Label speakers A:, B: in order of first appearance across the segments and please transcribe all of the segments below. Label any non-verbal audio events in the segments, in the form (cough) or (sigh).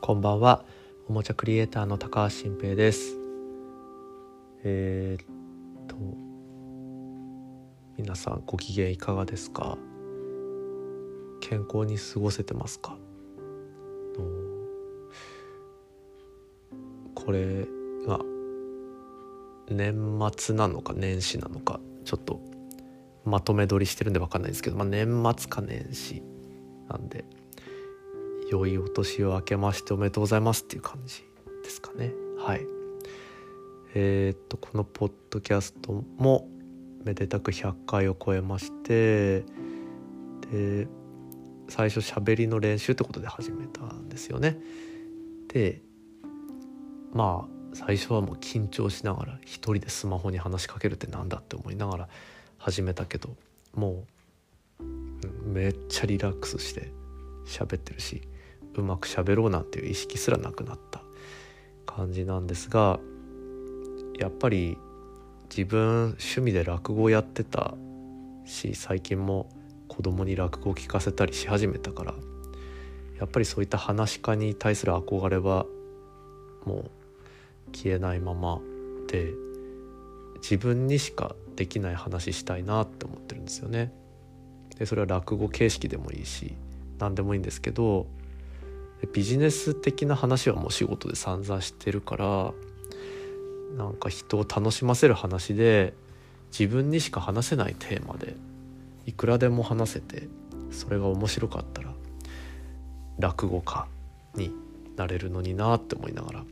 A: こんばんは。おもちゃクリエイターの高橋新平です。えー、っと皆さんご機嫌いかがですか？健康に過ごせてますか？これが年末なのか年始なのかちょっとまとめ撮りしてるんで分かんないですけど、まあ、年末か年始なんで。良いお年を明けましておめでとうございますっていう感じですかね。はい。えー、っとこのポッドキャストもめでたく100回を超えましてで最初喋りの練習ってことで始めたんですよね。でまあ最初はもう緊張しながら一人でスマホに話しかけるってなんだって思いながら始めたけどもうめっちゃリラックスして喋ってるしうまく喋ろうなんていう意識すらなくなった感じなんですがやっぱり自分趣味で落語をやってたし最近も子供に落語を聞かせたりし始めたからやっぱりそういった話し家に対する憧れはもう消えないままで自分にしかできない話したいなって思ってるんですよね。でそれは落語形式でもいいし何でもいいんですけどビジネス的な話はもう仕事で散々してるからなんか人を楽しませる話で自分にしか話せないテーマでいくらでも話せてそれが面白かったら落語家になれるのになって思いながら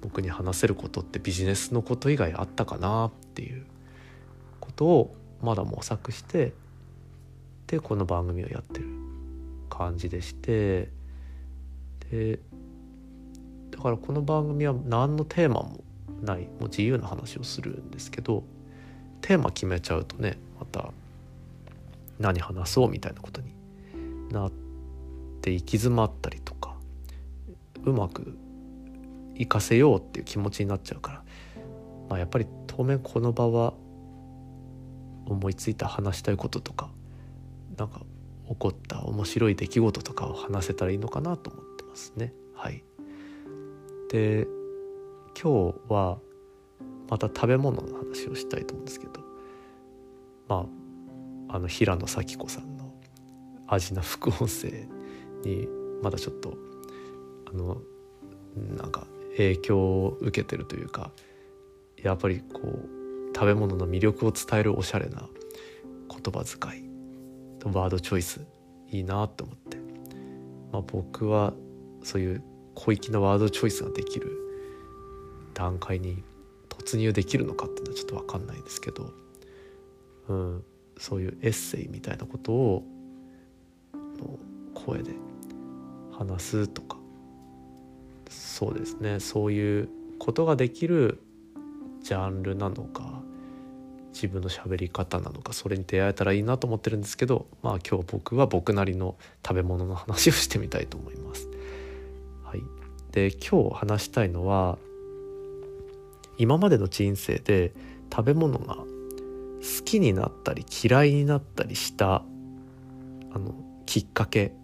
A: 僕に話せることってビジネスのこと以外あったかなっていうことをまだ模索してでこの番組をやってる感じでしてでだからこの番組は何のテーマもない。もう自由な話をするんですけどテーマ決めちゃうとねまた何話そうみたいなことになって行き詰まったりとかうまく行かせようっていう気持ちになっちゃうから、まあ、やっぱり当面この場は思いついた話したいこととかなんか起こった面白い出来事とかを話せたらいいのかなと思って。ますね。はい、で今日はまた食べ物の話をしたいと思うんですけどまああの平野咲子さんの味な副音声にまだちょっとあのなんか影響を受けてるというかやっぱりこう食べ物の魅力を伝えるおしゃれな言葉遣いとワードチョイスいいなって思って、まあ、僕はそういう小粋なワードチョイスができる段階に突入できるのかっていうのはちょっと分かんないですけど、うん、そういうエッセイみたいなことを声で話すとかそうですねそういうことができるジャンルなのか自分の喋り方なのかそれに出会えたらいいなと思ってるんですけどまあ今日僕は僕なりの食べ物の話をしてみたいと思います。で今日話したいのは今までの人生で食べ物が好きになったり嫌いになったりしたあのきっかけ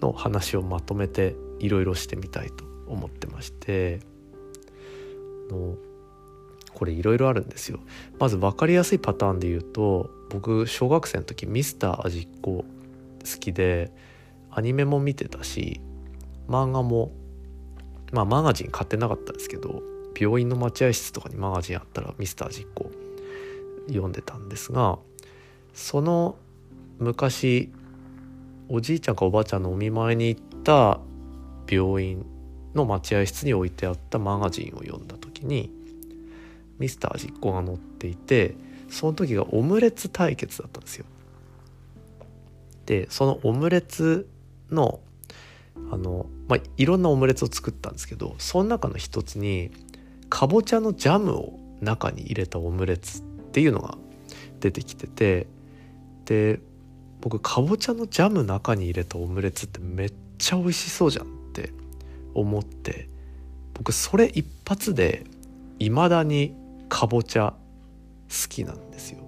A: の話をまとめていろいろしてみたいと思ってましてのこれいろいろあるんですよ。まず分かりやすいパターンで言うと僕小学生の時ミスター味っ子好きでアニメも見てたし漫画もまあマガジン買ってなかったですけど病院の待合室とかにマガジンあったらミスター味っ子読んでたんですがその昔おじいちゃんかおばあちゃんのお見舞いに行った病院の待合室に置いてあったマガジンを読んだ時にミスター実行が載っていてその時がオムレツ対決だったんですよ。でそのオムレツのあの、まあ、いろんなオムレツを作ったんですけどその中の一つにかぼちゃのジャムを中に入れたオムレツっていうのが出てきててで僕かぼちゃのジャム中に入れたオムレツってめっちゃ美味しそうじゃんって思って僕それ一発で未だにかぼちゃ好きなんですよ。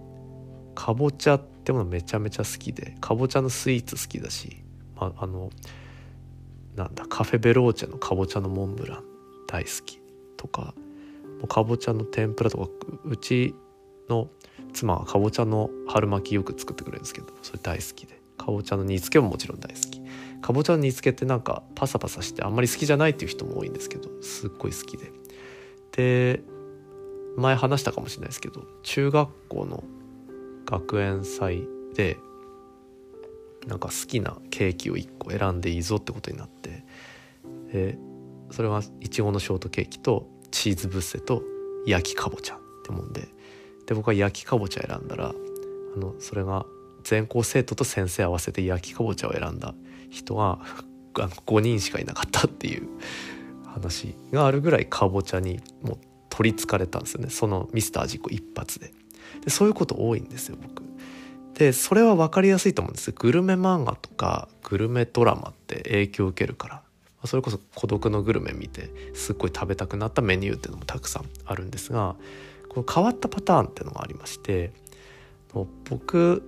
A: かぼちゃってものめちゃめちゃ好きでかぼちゃのスイーツ好きだし、まあ、あのなんだカフェベローチェのかぼちゃのモンブラン大好きとかもうかぼちゃの天ぷらとかうちの妻がかぼちゃの春巻きよく作ってくれるんですけどそれ大好きで。かぼちゃの煮付けももちろん大好き。かぼちゃの煮付けってなんかパサパサしてあんまり好きじゃないっていう人も多いんですけどすっごい好きで。で前話したかもしれないですけど中学校の学園祭でなんか好きなケーキを1個選んでいいぞってことになってでそれはいちごのショートケーキとチーズブッセと焼きかぼちゃってもんでで僕は焼きかぼちゃ選んだらあのそれが全校生徒と先生合わせて焼きかぼちゃを選んだ人が (laughs) あの5人しかいなかったっていう話があるぐらいかぼちゃにもう取りつかれたんですよね。そのミスター事故一発で。でそういうこと多いんですよ僕。でそれは分かりやすいと思うんです。グルメ漫画とかグルメドラマって影響を受けるから。それこそ孤独のグルメ見てすっごい食べたくなったメニューっていうのもたくさんあるんですがこの変わったパターンっていうのがありまして僕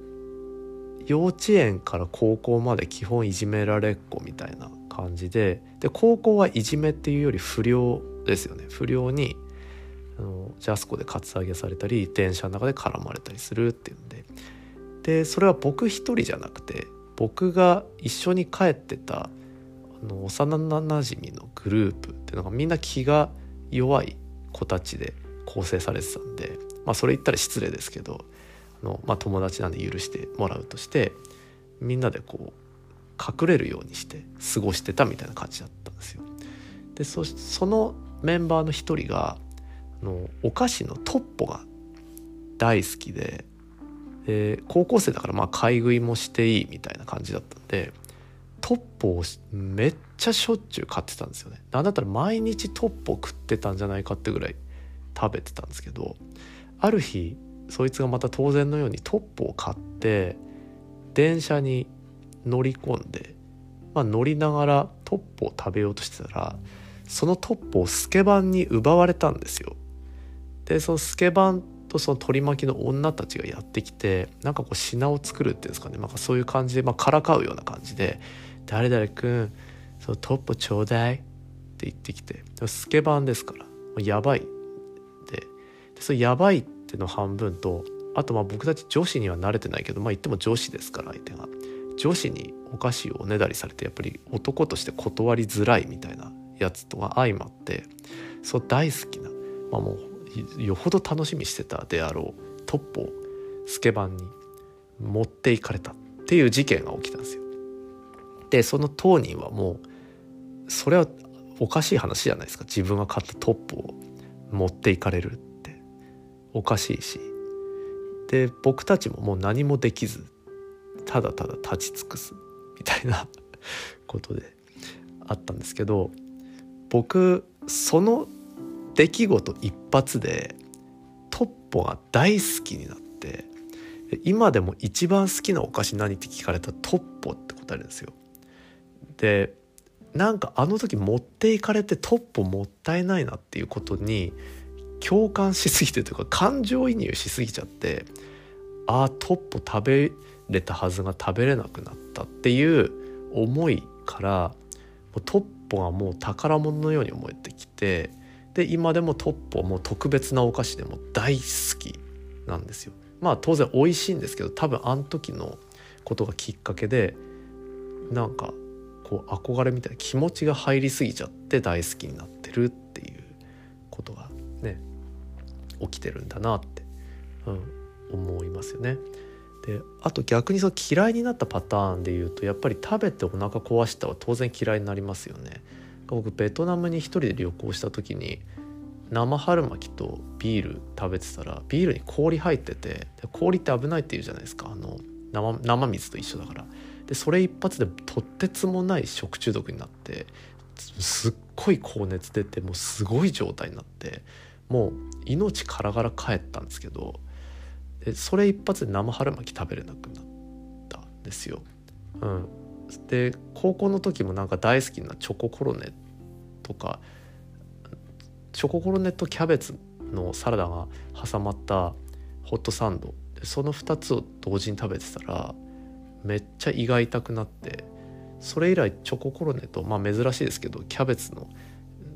A: 幼稚園から高校まで基本いじめられっ子みたいな感じでで高校はいじめっていうより不良ですよね。不良にあのジャスコでカツアゲされたり電車の中で絡まれたりするっていうんで。でそれは僕一人じゃなくて僕が一緒に帰ってたあの幼なじみのグループっていうのがみんな気が弱い子たちで構成されてたんで、まあ、それ言ったら失礼ですけどあの、まあ、友達なんで許してもらうとしてみんなでこう隠れるようにして過ごしてたみたいな感じだったんですよ。でそそのメンバーの一人があのお菓子のトッポが大好きでで高校生だからまあ買い食いもしていいみたいな感じだったんでトッポをめっちゃしょっちゅう買ってたんですよねなんだったら毎日トッポ食ってたんじゃないかってぐらい食べてたんですけどある日そいつがまた当然のようにトッポを買って電車に乗り込んで、まあ、乗りながらトッポを食べようとしてたらそのトッポをスケバンに奪われたんですよ。でそのスケバンとその取り巻きの女たちがやってきてなんかこう品を作るっていうんですかね。なんかそういう感じで、まあ、からかうような感じで「誰々君そのトッポちょうだい」って言ってきてスケバンですからやばいででそのやばいっての半分とあとまあ僕たち女子には慣れてないけどまあ言っても女子ですから相手が。女子にお菓子をおねだりされてやっぱり男として断りづらいみたいなやつとは相まってそう大好きな、まあ、もうよほど楽しみしてたであろうトッポをスケバンに持っていかれたっていう事件が起きたんですよ。でその当人はもうそれはおかしい話じゃないですか。自分が買ったトップを持っていかれるって。おかしいし。で僕たちももう何もできずただただ立ち尽くすみたいなことであったんですけど僕その出来事一発でトッポが大好きになって今でも一番好きなお菓子何って聞かれたらトッポって答えるんですよ。でなんかあの時持っていかれてトッポもったいないなっていうことに共感しすぎてというか感情移入しすぎちゃってああトッポ食べれたはずが食べれなくなったっていう思いからトッポがもう宝物のように思えてきてで今でもトッポも特別なお菓子でも大好きなんですよ。まあ当然美味しいんですけど多分あの時のことがきっかけでなんかこう憧れみたいな気持ちが入りすぎちゃって大好きになってるっていうことがね起きてるんだなって、うん、思いますよね。であと逆にその嫌いになったパターンで言うとやっぱり食べてお腹壊したは当然嫌いになりますよね。僕ベトナムに一人で旅行した時に生春巻きとビール食べてたらビールに氷入ってて氷って危ないって言うじゃないですか。あの生生水と一緒だから。でそれ一発でとってつもない食中毒になってすっごい高熱出てもうすごい状態になってもう命からがら帰ったんですけどでそれ一発で生春巻き食べれなくなったんですよ。うん、で高校の時もなんか大好きなチョココロネとかチョココロネとキャベツのサラダが挟まったホットサンドその2つを同時に食べてたらめっちゃ胃が痛くなってそれ以来チョココロネとまあ珍しいですけどキャベツの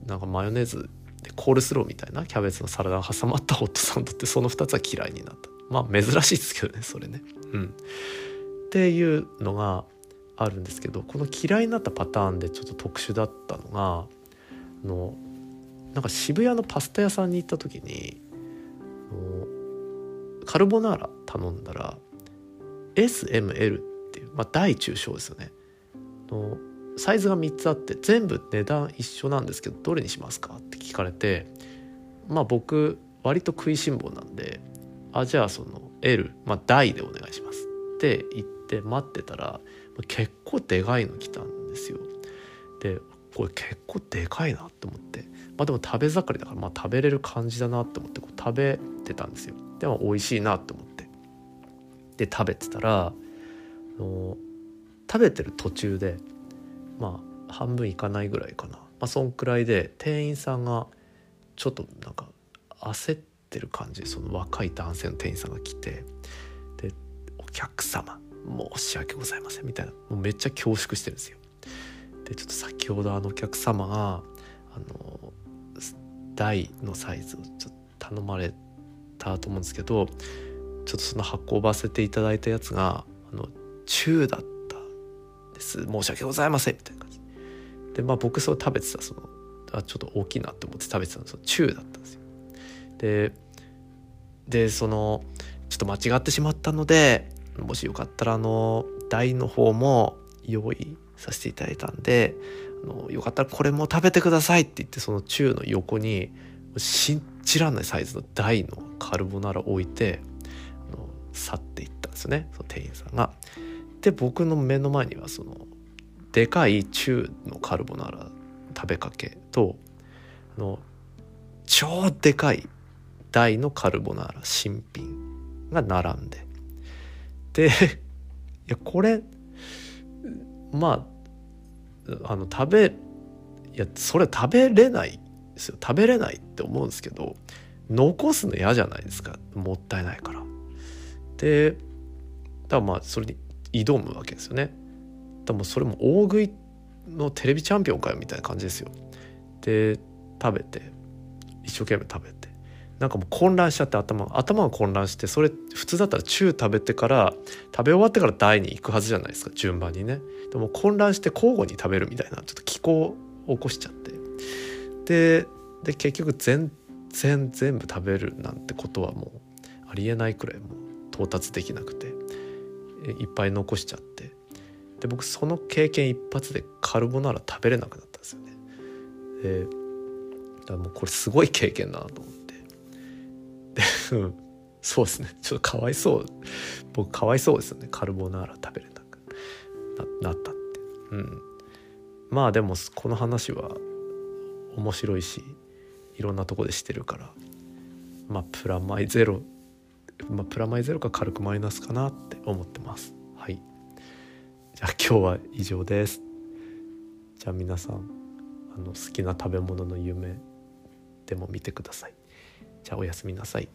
A: なんかマヨネーズでコールスローみたいなキャベツのサラダが挟まったホットサンドってその2つは嫌いになった。まあ珍しいですけどねそれね。うん。っていうのがあるんですけどこの嫌いになったパターンでちょっと特殊だったのがあのなんか渋谷のパスタ屋さんに行った時にカルボナーラ頼んだら SML っていう、まあ、大中小ですよね。のサイズが3つあって全部値段一緒なんですけどどれにしますか？って聞かれてまあ僕割と食いしん坊なんであじゃあその L、まあ、大でお願いします。って言って待ってたら結構でかいの来たんですよ。でこれ結構でかいなって思って。まあでも食べ盛りだからまあ食べれる感じだなって思ってこう食べてたんですよ。でも美味しいなって思って。で食べてたらの食べてる途中でまあ半分いかないぐらいかな、まあ、そんくらいで店員さんがちょっとなんか焦ってる感じ。その若い男性の店員さんが来て。で「お客様申し訳ございません」みたいな。もうめっちゃ恐縮してるんですよ。でちょっと先ほどあのお客様があの大のサイズをちょっと頼まれたと思うんですけどちょっとその運ばせていただいたやつがあの中だったです。申し訳ございませんみたいな感じ。でまあ僕そう食べてたそのあちょっと大きいなって思って食べてたのその中だったんですよ。ででそのちょっと間違ってしまったのでもしよかったらあの大の方も用意させていただいたんであのよかったらこれも食べてくださいって言ってその中の横に信じらんないサイズの大のカルボナーラを置いてあの去っていったんですよねその店員さんが。で僕の目の前にはそのでかい中のカルボナーラ食べかけとあの超でかい大のカルボナーラ新品が並んでで (laughs) いやこれまああの食べいやそれ食べれないですよ食べれないって思うんですけど残すの嫌じゃないですかもったいないから。でだからまあそれに挑むわけですよね。でもそれも大食いのテレビチャンピオンかよみたいな感じですよ。で食べて一生懸命食べなんかもう混乱しちゃって頭頭が混乱してそれ普通だったら中食べてから食べ終わってから大に行くはずじゃないですか順番にね。でも混乱して交互に食べるみたいなちょっと気候を起こしちゃってでで結局全然全部食べるなんてことはもうありえないくらいもう到達できなくていっぱい残しちゃってで僕その経験一発でカルボナーラ食べれなくなったんですよね。でだからもうこれすごい経験だなと思ってでそうですね。ちょっとかわいそう。僕かわいそうですよね。カルボナーラ食べれなくなったって。うん。まあでもこの話は面白いしいろんなとこでしてるからまあプラマイゼロまあ、プラマイゼロか軽くマイナスかなって思ってます。はい。じゃあ今日は以上です。じゃあ皆さんあの好きな食べ物の夢でも見てください。じゃあおやすみなさい。